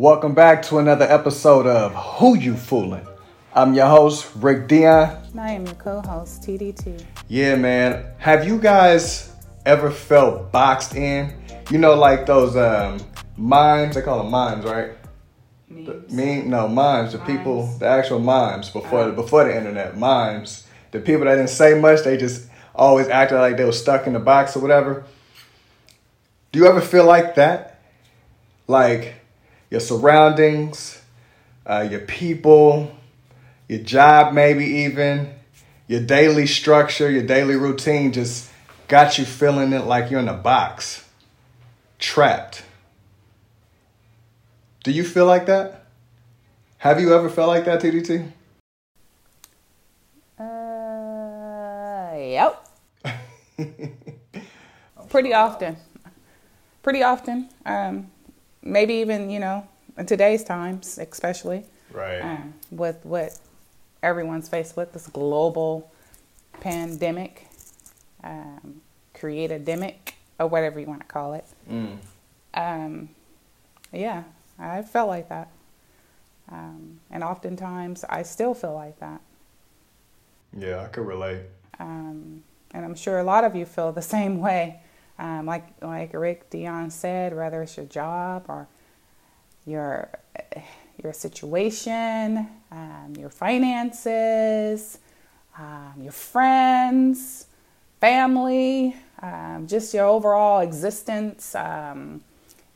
Welcome back to another episode of Who You Fooling. I'm your host, Rick Dion. And I am your co-host, TDT. Yeah, man. Have you guys ever felt boxed in? You know, like those um, mimes. They call them mimes, right? The, me, no mimes. The people, the actual mimes before the, before the internet. Mimes. The people that didn't say much. They just always acted like they were stuck in the box or whatever. Do you ever feel like that? Like your surroundings, uh, your people, your job, maybe even your daily structure, your daily routine just got you feeling it like you're in a box, trapped. Do you feel like that? Have you ever felt like that, TDT? Uh, yep. Pretty often. Pretty often. Um, maybe even, you know, in today's times, especially Right. um, with what everyone's faced with this global pandemic, um, creatademic, or whatever you want to call it. Mm. Um, yeah, I felt like that. Um, and oftentimes I still feel like that. Yeah, I could relate. Um, and I'm sure a lot of you feel the same way. Um, like like Rick Dion said, whether it's your job or your your situation, um, your finances, um, your friends, family, um, just your overall existence, um,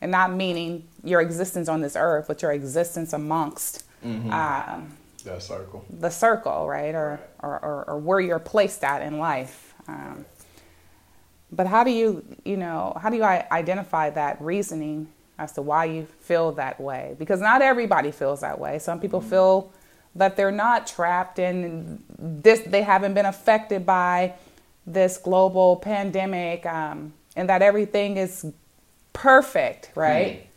and not meaning your existence on this earth, but your existence amongst um, That circle. the circle, right? Or, or, or, or where you're placed at in life. Um, but how do you, you know, how do you identify that reasoning as to why you feel that way? Because not everybody feels that way. Some people feel that they're not trapped in this, they haven't been affected by this global pandemic, um, and that everything is perfect, right?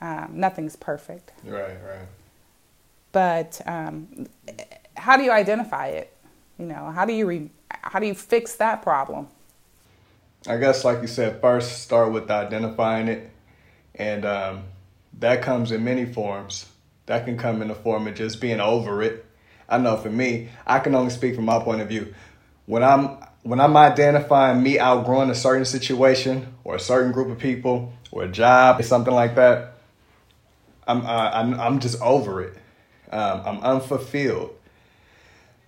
Um, nothing's perfect Right, right. but um, how do you identify it? You know, how do you re- how do you fix that problem? I guess, like you said, first start with identifying it, and um, that comes in many forms. That can come in the form of just being over it. I know for me, I can only speak from my point of view. When I'm when I'm identifying me outgrowing a certain situation or a certain group of people or a job or something like that, I'm I'm, I'm just over it. Um, I'm unfulfilled.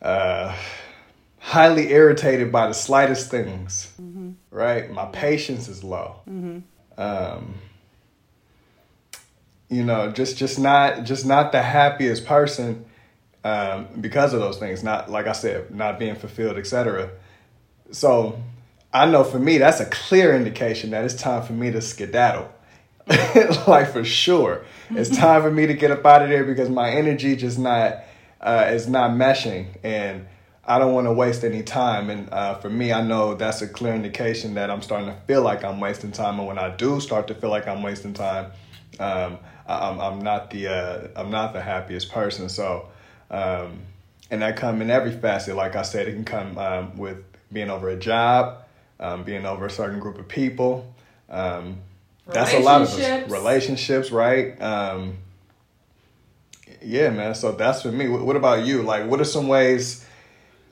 Uh, highly irritated by the slightest things. Right, my patience is low. Um, you know, just just not just not the happiest person um, because of those things. Not like I said, not being fulfilled, etc. So I know for me, that's a clear indication that it's time for me to skedaddle. like for sure, it's time for me to get up out of there because my energy just not uh, is not meshing, and I don't want to waste any time. And uh, for me, I know that's a clear indication that I'm starting to feel like I'm wasting time. And when I do start to feel like I'm wasting time, um, I- I'm, I'm not the uh, I'm not the happiest person. So, um, and that come in every facet. Like I said, it can come um, with being over a job, um, being over a certain group of people. Um, that's a lot of us. Relationships. right? Um, yeah, man. So that's for me. What about you? Like, what are some ways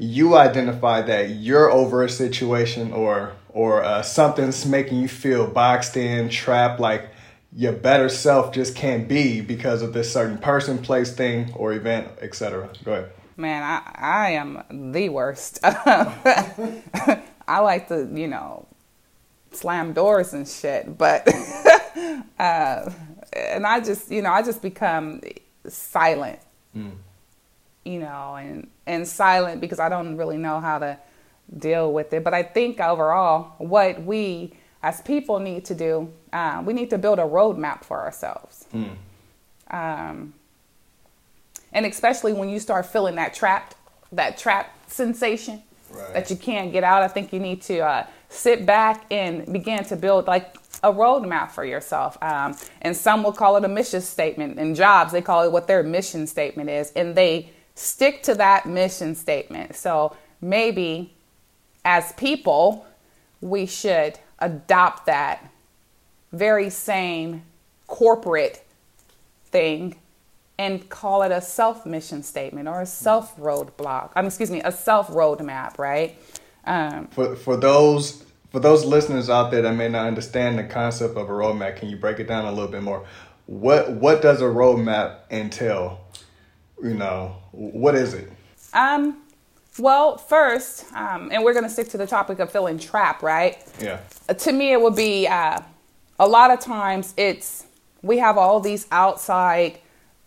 you identify that you're over a situation or or uh, something's making you feel boxed in, trapped, like your better self just can't be because of this certain person, place, thing, or event, etc. Go ahead. Man, I I am the worst. I like to, you know, slam doors and shit, but uh, and I just, you know, I just become silent. You know, and and silent because I don't really know how to deal with it. But I think overall, what we as people need to do, uh, we need to build a roadmap for ourselves. Um, and especially when you start feeling that trapped, that trapped sensation Right. that you can't get out, I think you need to uh, sit back and begin to build like a roadmap for yourself. Um, and some will call it a mission statement. In jobs, they call it what their mission statement is, and they stick to that mission statement. So maybe as people, we should adopt that very same corporate thing and call it a self mission statement or a self roadblock. Mean, excuse me, a self roadmap, right? Um, For for those for those listeners out there that may not understand the concept of a roadmap, can you break it down a little bit more? What what does a roadmap entail? You know, what is it? um, well, first, um, and we're going to stick to the topic of feeling trapped, right? Yeah. Uh, to me, it would be uh, a lot of times it's we have all these outside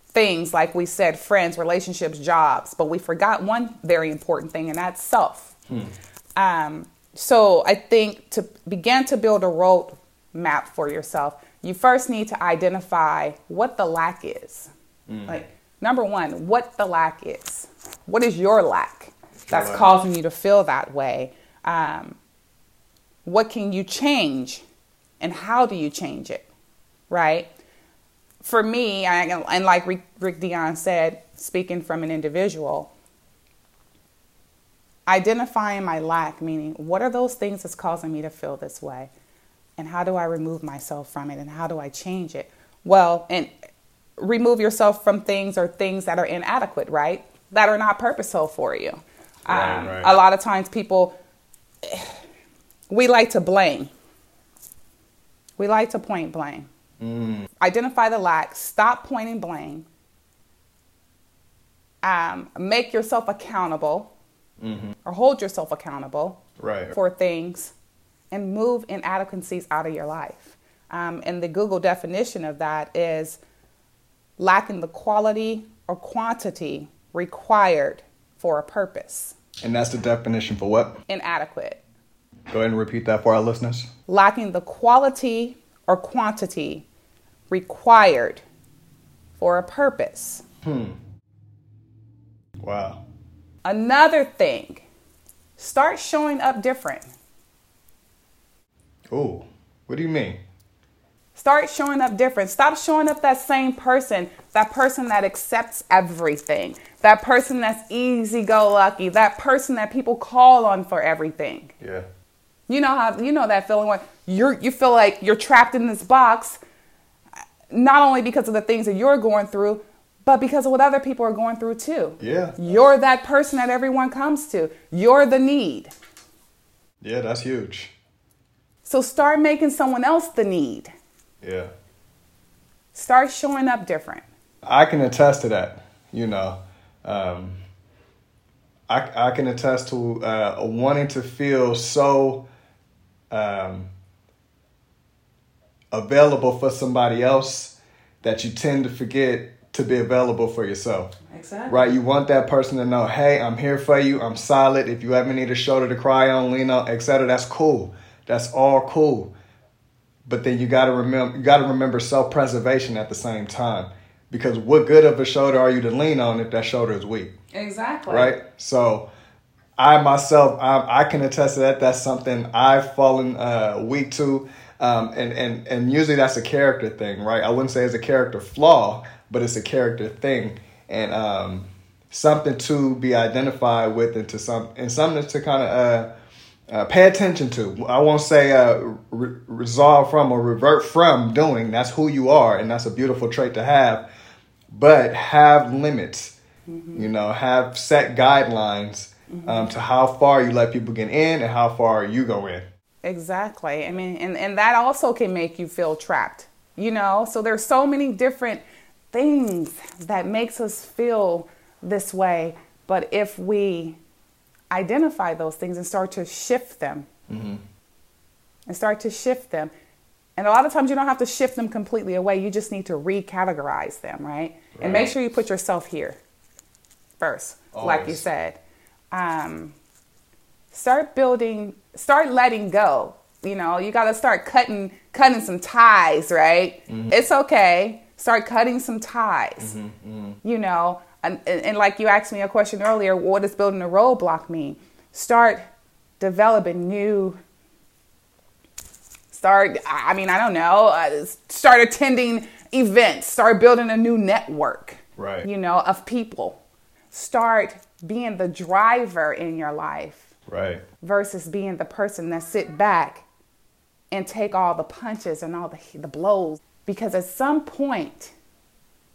things, like we said, friends, relationships, jobs, but we forgot one very important thing, and that's self. Hmm. Um, so I think to begin to build a road map for yourself, you first need to identify what the lack is. Like number one, what the lack is. What is your lack that's lack. causing you to feel that way? Um, what can you change, and how do you change it? Right. For me, I, and like Rick, Rick Dion said, speaking from an individual, identifying my lack, meaning what are those things that's causing me to feel this way? And how do I remove myself from it? And how do I change it? Well, and remove yourself from things or things that are inadequate, right? That are not purposeful for you. Right, Um, right. A lot of times people, we like to blame. We like to point blame. Identify the lack, stop pointing blame, um, make yourself accountable or hold yourself accountable Right. for things and move inadequacies out of your life. Um, and the Google definition of that is lacking the quality or quantity required for a purpose. And that's the definition for what? Inadequate. Go ahead and repeat that for our listeners. Lacking the quality or quantity required for a purpose. Hmm. Wow. Another thing, start showing up different. Oh, What do you mean? Start showing up different. Stop showing up that same person, that person that accepts everything, that person that's easy go lucky, that person that people call on for everything. Yeah. You know how you know that feeling when you're you feel like you're trapped in this box, not only because of the things that you're going through, but because of what other people are going through too. Yeah. You're that person that everyone comes to. You're the need. Yeah, that's huge. So start making someone else the need. Yeah. Start showing up different. I can attest to that. You know, um, I I can attest to uh, wanting to feel so um, available for somebody else that you tend to forget to be available for yourself. Exactly. Right? You want that person to know, hey, I'm here for you. I'm solid. If you ever need a shoulder to cry on, lean on, etc., that's cool. That's all cool. But then you gotta remember you gotta remember self-preservation at the same time. Because what good of a shoulder are you to lean on if that shoulder is weak? Exactly. Right? So I myself, I, I can attest to that. That's something I've fallen uh, weak to. Um, and, and, and usually that's a character thing, right? I wouldn't say it's a character flaw, but it's a character thing. And um, something to be identified with and to some and something to kind of uh, uh, pay attention to. I won't say uh, re- resolve from or revert from doing. That's who you are, and that's a beautiful trait to have. But have limits. You know, have set guidelines um, to how far you let people get in and how far you go in. Exactly. I mean, and, and that also can make you feel trapped, you know? So there's so many different things that makes us feel this way. But if we identify those things and start to shift them. Mm-hmm. And start to shift them, and a lot of times you don't have to shift them completely away. You just need to recategorize them, right? And make sure you put yourself here first, like you said. Um, start building start letting go. You know you got to start cutting cutting some ties right? Mm-hmm. It's okay. Start cutting some ties. Mm-hmm. You know and, and, like you asked me a question earlier what does building a roadblock mean start developing new start i mean i don't know uh, start attending events start building a new network Right. you know of people start being the driver in your life Right. versus being the person that sit back and take all the punches and all the, the blows because at some point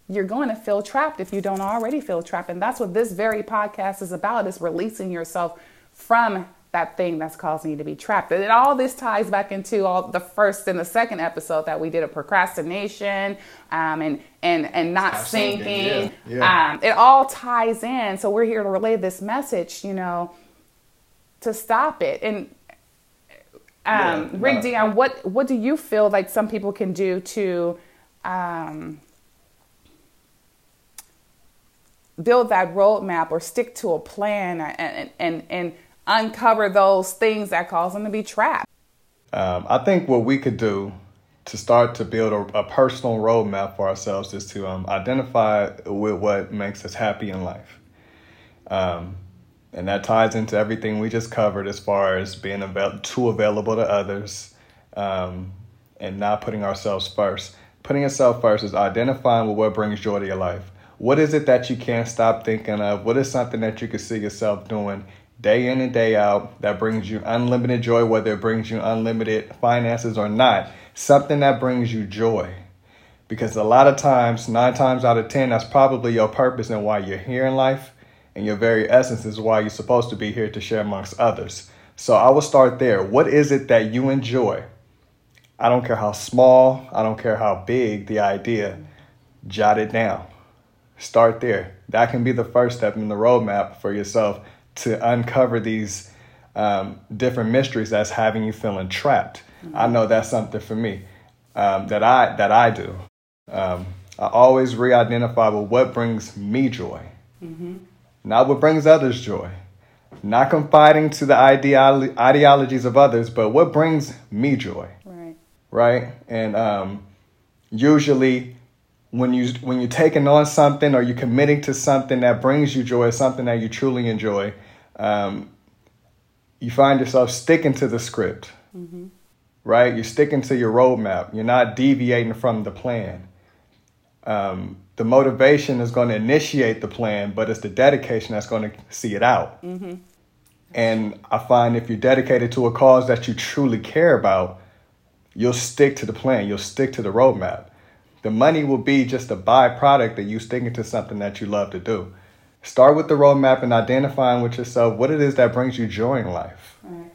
you're going to feel trapped if you don't already feel trapped. And that's what this very podcast is about is releasing yourself from that thing that's causing you to be trapped. And all this ties back into all the first and the second episode that we did of procrastination um, and and and not Stop sinking. sinking. Yeah. Yeah. Um, it all ties in. So we're here to relay this message, you know, to stop it. And um, yeah, Rick Dion, what what do you feel like some people can do to um, build that roadmap or stick to a plan and and and uncover those things that cause them to be trapped? Um, I think what we could do to start to build a, a personal roadmap for ourselves is to um, identify with what makes us happy in life. Um, and that ties into everything we just covered as far as being avail- too available to others um, and not putting ourselves first. Putting yourself first is identifying with what brings joy to your life. What is it that you can't stop thinking of? What is something that you can see yourself doing day in and day out that brings you unlimited joy, whether it brings you unlimited finances or not, something that brings you joy. Because a lot of times, nine times out of ten, that's probably your purpose and why you're here in life. And your very essence is why you're supposed to be here to share amongst others. So I will start there. What is it that you enjoy? I don't care how small, I don't care how big the idea, jot it down. Start there. That can be the first step in the roadmap for yourself to uncover these um, different mysteries that's having you feeling trapped. Mm-hmm. I know that's something for me um, that I that I do. Um, I always re-identify with what brings me joy, mm-hmm. not what brings others joy. Not confiding to the ideolo- ideologies of others, but what brings me joy. Right. Right. And um, usually, when you when you're taking on something or you're committing to something that brings you joy, something that you truly enjoy, um, you find yourself sticking to the script, mm-hmm. right? You're sticking to your roadmap. You're not deviating from the plan. Um, the motivation is going to initiate the plan, but it's the dedication that's going to see it out. Mm-hmm. And I find if you're dedicated to a cause that you truly care about, you'll stick to the plan, you'll stick to the roadmap. The money will be just a byproduct of you sticking to something that you love to do. Start with the roadmap and identifying with yourself what it is that brings you joy in life. Right.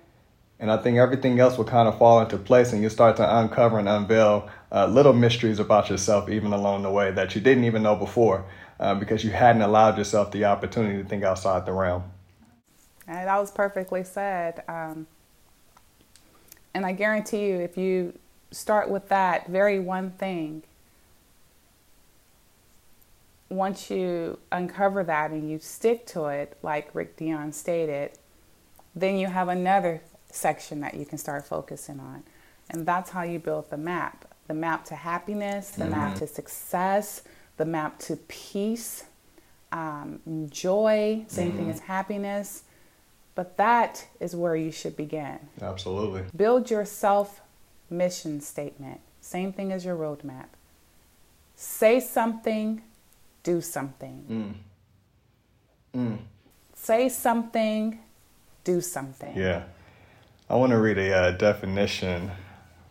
And I think everything else will kind of fall into place and you start to uncover and unveil uh, little mysteries about yourself even along the way that you didn't even know before uh, because you hadn't allowed yourself the opportunity to think outside the realm. And that was perfectly said. Um, and I guarantee you, if you start with that very one thing, once you uncover that and you stick to it, like Rick Dion stated, then you have another section that you can start focusing on. And that's how you build the map the map to happiness, the mm-hmm. map to success, the map to peace, um, joy, same mm-hmm. thing as happiness. But that is where you should begin. Absolutely. Build your self mission statement, same thing as your roadmap. Say something do something. Mm. Mm. Say something, do something. Yeah. I want to read a uh, definition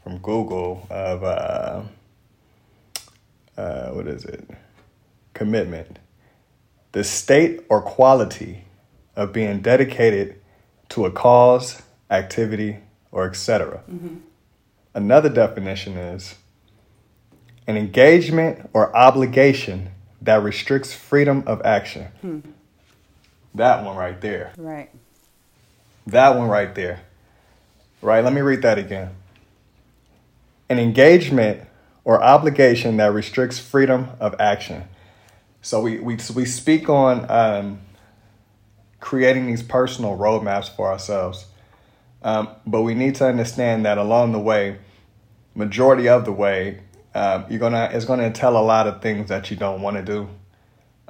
from Google of uh, uh, what is it? Commitment. The state or quality of being dedicated to a cause, activity, or etc. Mm-hmm. Another definition is an engagement or obligation that restricts freedom of action. Hmm. That one right there. Right. That one right there. Right, let me read that again. An engagement or obligation that restricts freedom of action. So we, we, we speak on um, creating these personal roadmaps for ourselves. Um, but we need to understand that along the way, majority of the way, um, you're gonna it's gonna tell a lot of things that you don't want to do,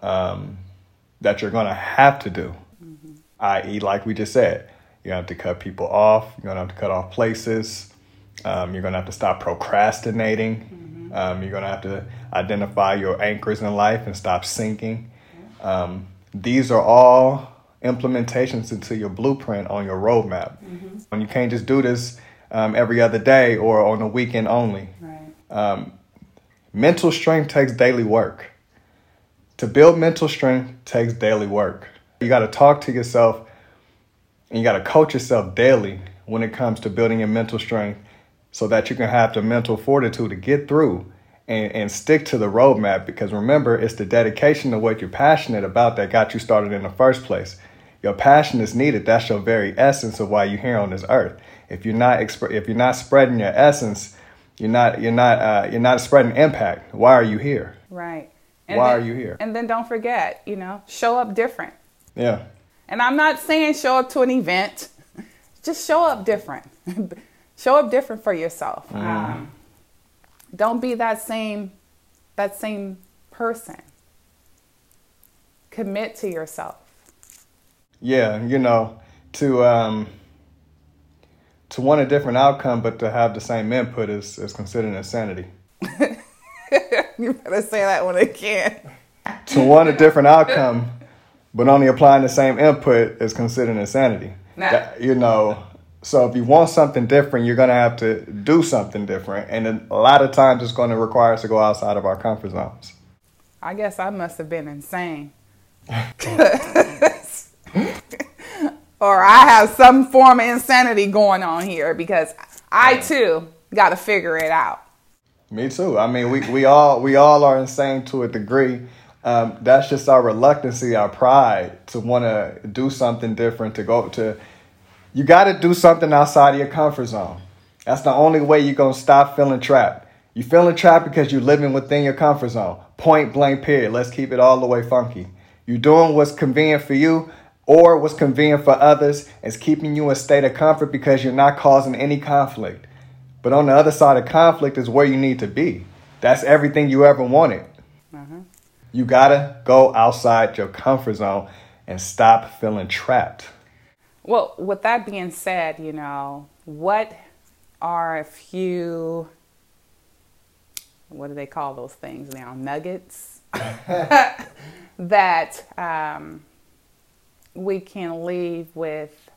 um, that you're gonna have to do. Mm-hmm. I.e., like we just said, you're gonna have to cut people off. You're gonna have to cut off places. Um, you're gonna have to stop procrastinating. Mm-hmm. Um, you're gonna have to identify your anchors in life and stop sinking. Um, these are all implementations into your blueprint on your roadmap. Mm-hmm. And you can't just do this um, every other day or on a weekend only. Right. Um, mental strength takes daily work. To build mental strength takes daily work. You got to talk to yourself and you got to coach yourself daily when it comes to building your mental strength so that you can have the mental fortitude to get through and, and stick to the roadmap because remember it's the dedication to what you're passionate about that got you started in the first place your passion is needed that's your very essence of why you're here on this earth if you're not exp- if you're not spreading your essence you're not you're not uh, you're not spreading impact why are you here Right. And Why then- are you here? And then don't forget, you know, show up different. yeah And I'm not saying show up to an event, just show up different. show up different for yourself. Mm-hmm. Um, don't be that same that same person. Commit to yourself. yeah you know to um to want a different outcome but to have the same input is, is considered insanity you better say that one again. to want a different outcome, but only applying the same input is considered insanity. Nah. That- you know, so if you want something different, you're gonna have to do something different, and a lot of times it's going to require us to go outside of our comfort zones. I guess I must have been insane. or I have some form of insanity going on here because I too got to figure it out. Me too. I mean, we, we all we all are insane to a degree. Um, that's just our reluctancy, our pride to want to do something different, to go to. You got to do something outside of your comfort zone. That's the only way you're gonna stop feeling trapped. You feeling trapped because you're living within your comfort zone. Point blank. Period. Let's keep it all the way funky. You're doing what's convenient for you, or what's convenient for others. Is keeping you in a state of comfort because you're not causing any conflict. But on the other side of conflict is where you need to be. That's everything you ever wanted. You gotta go outside your comfort zone and stop feeling trapped. Well, with that being said, you know, what are a few, what do they call those things now? Nuggets that um, we can leave with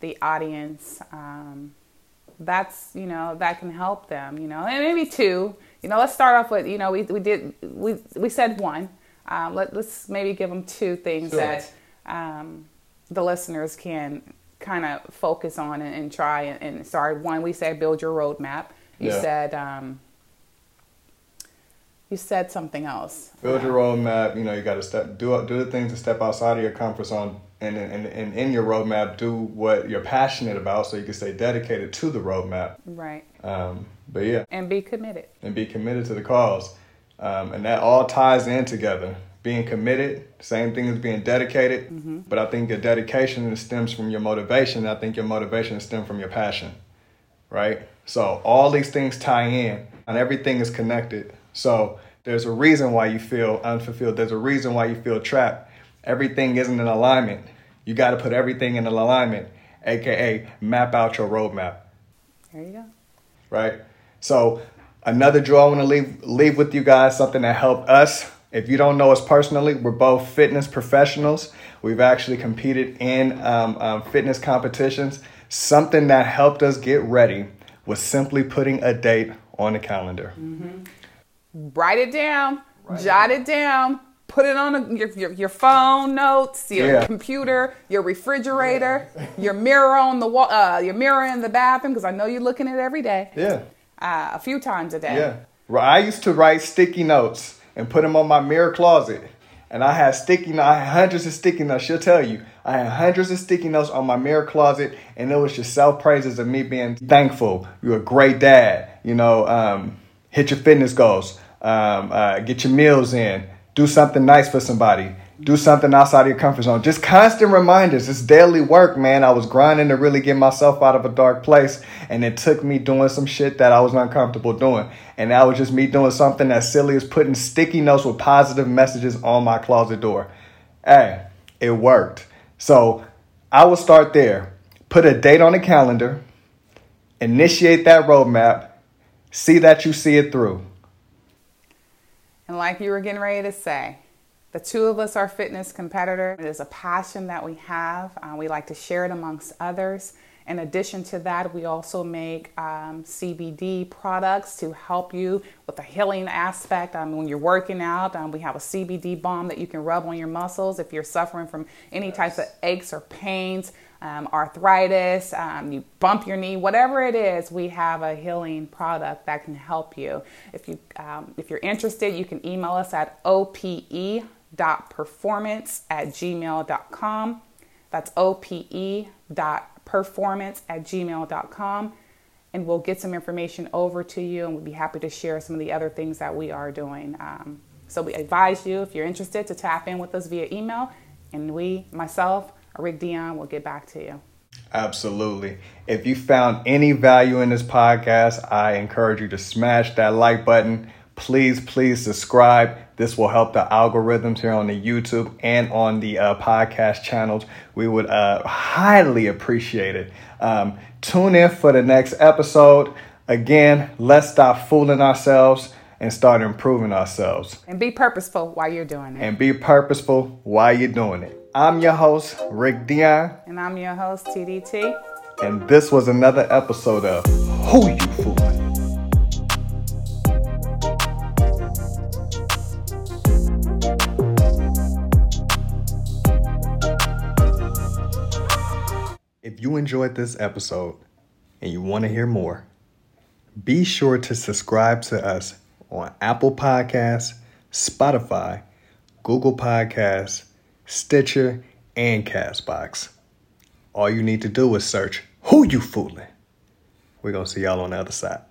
the audience. Um, that's you know that can help them. You know, and maybe two. You know, let's start off with you know we we did we we said one. Um, let let's maybe give them two things Sure. that um, the listeners can kind of focus on and, and try and, and start. One, we said build your roadmap. You Yeah. said um, you said something else. Build your roadmap. You know, you gotta step do do the things to step outside of your comfort zone, and and, and in your roadmap, do what you're passionate about, so you can stay dedicated to the roadmap. Right. Um, but yeah, And be committed. and be committed to the cause. Um, and that all ties in together. Being committed, same thing as being dedicated. mm-hmm. But I think your dedication stems from your motivation. I think your motivation stems from your passion, right? So all these things tie in, and everything is connected. So there's a reason why you feel unfulfilled. There's a reason why you feel trapped. Everything isn't in alignment. You got to put everything in alignment, aka map out your roadmap There you go. right? So another draw I want to leave leave with you guys something that helped us. If you don't know us personally, we're both fitness professionals. We've actually competed in um, um, fitness competitions. Something that helped us get ready was simply putting a date on the calendar. Write it down, jot it down, put it on a, your, your, your phone notes, your Yeah. computer, your refrigerator, your mirror on the wall, uh, your mirror in the bathroom, because I know you're looking at it every day, Yeah, uh, a few times a day. yeah. I used to write sticky notes and put them on my mirror closet. And I had sticky notes, I had hundreds of sticky notes. She'll tell you, I had hundreds of sticky notes on my mirror closet, and it was just self praises of me being thankful. You're a great dad. You know, um, hit your fitness goals, um, uh, get your meals in, do something nice for somebody, do something outside of your comfort zone. Just constant reminders. It's daily work, man. I was grinding to really get myself out of a dark place, and it took me doing some shit that I was uncomfortable doing. And that was just me doing something as silly as putting sticky notes with positive messages on my closet door. Hey, it worked. So I will start there. Put a date on the calendar, initiate that roadmap, see that you see it through. And like you were getting ready to say, the two of us are fitness competitors. It is a passion that we have. Uh, we like to share it amongst others. In addition to that, we also make um, CBD products to help you with the healing aspect. Um, when you're working out, um, we have a CBD balm that you can rub on your muscles if you're suffering from any types of aches or pains, um, arthritis, um, you bump your knee, whatever it is. We have a healing product that can help you. If you um, if you're interested, you can email us at ope.performance at gmail.com. That's ope.performance at gmail.com. And we'll get some information over to you, and we'd be happy to share some of the other things that we are doing. Um, so we advise you, if you're interested, to tap in with us via email, and we, myself, Rick Dion, will get back to you. Absolutely. If you found any value in this podcast, I encourage you to smash that like button. Please, please subscribe. This will help the algorithms here on the YouTube and on the uh, podcast channels. We would uh, highly appreciate it. Um, tune in for the next episode. Again, let's stop fooling ourselves and start improving ourselves. And be purposeful while you're doing it. And be purposeful while you're doing it. I'm your host, Rick Dion. And I'm your host, TDT. And this was another episode of Who You Fooling? If you enjoyed this episode and you want to hear more, be sure to subscribe to us on Apple Podcasts, Spotify, Google Podcasts, Stitcher, and Castbox. All you need to do is search Who You Fooling. We're going to see y'all on the other side.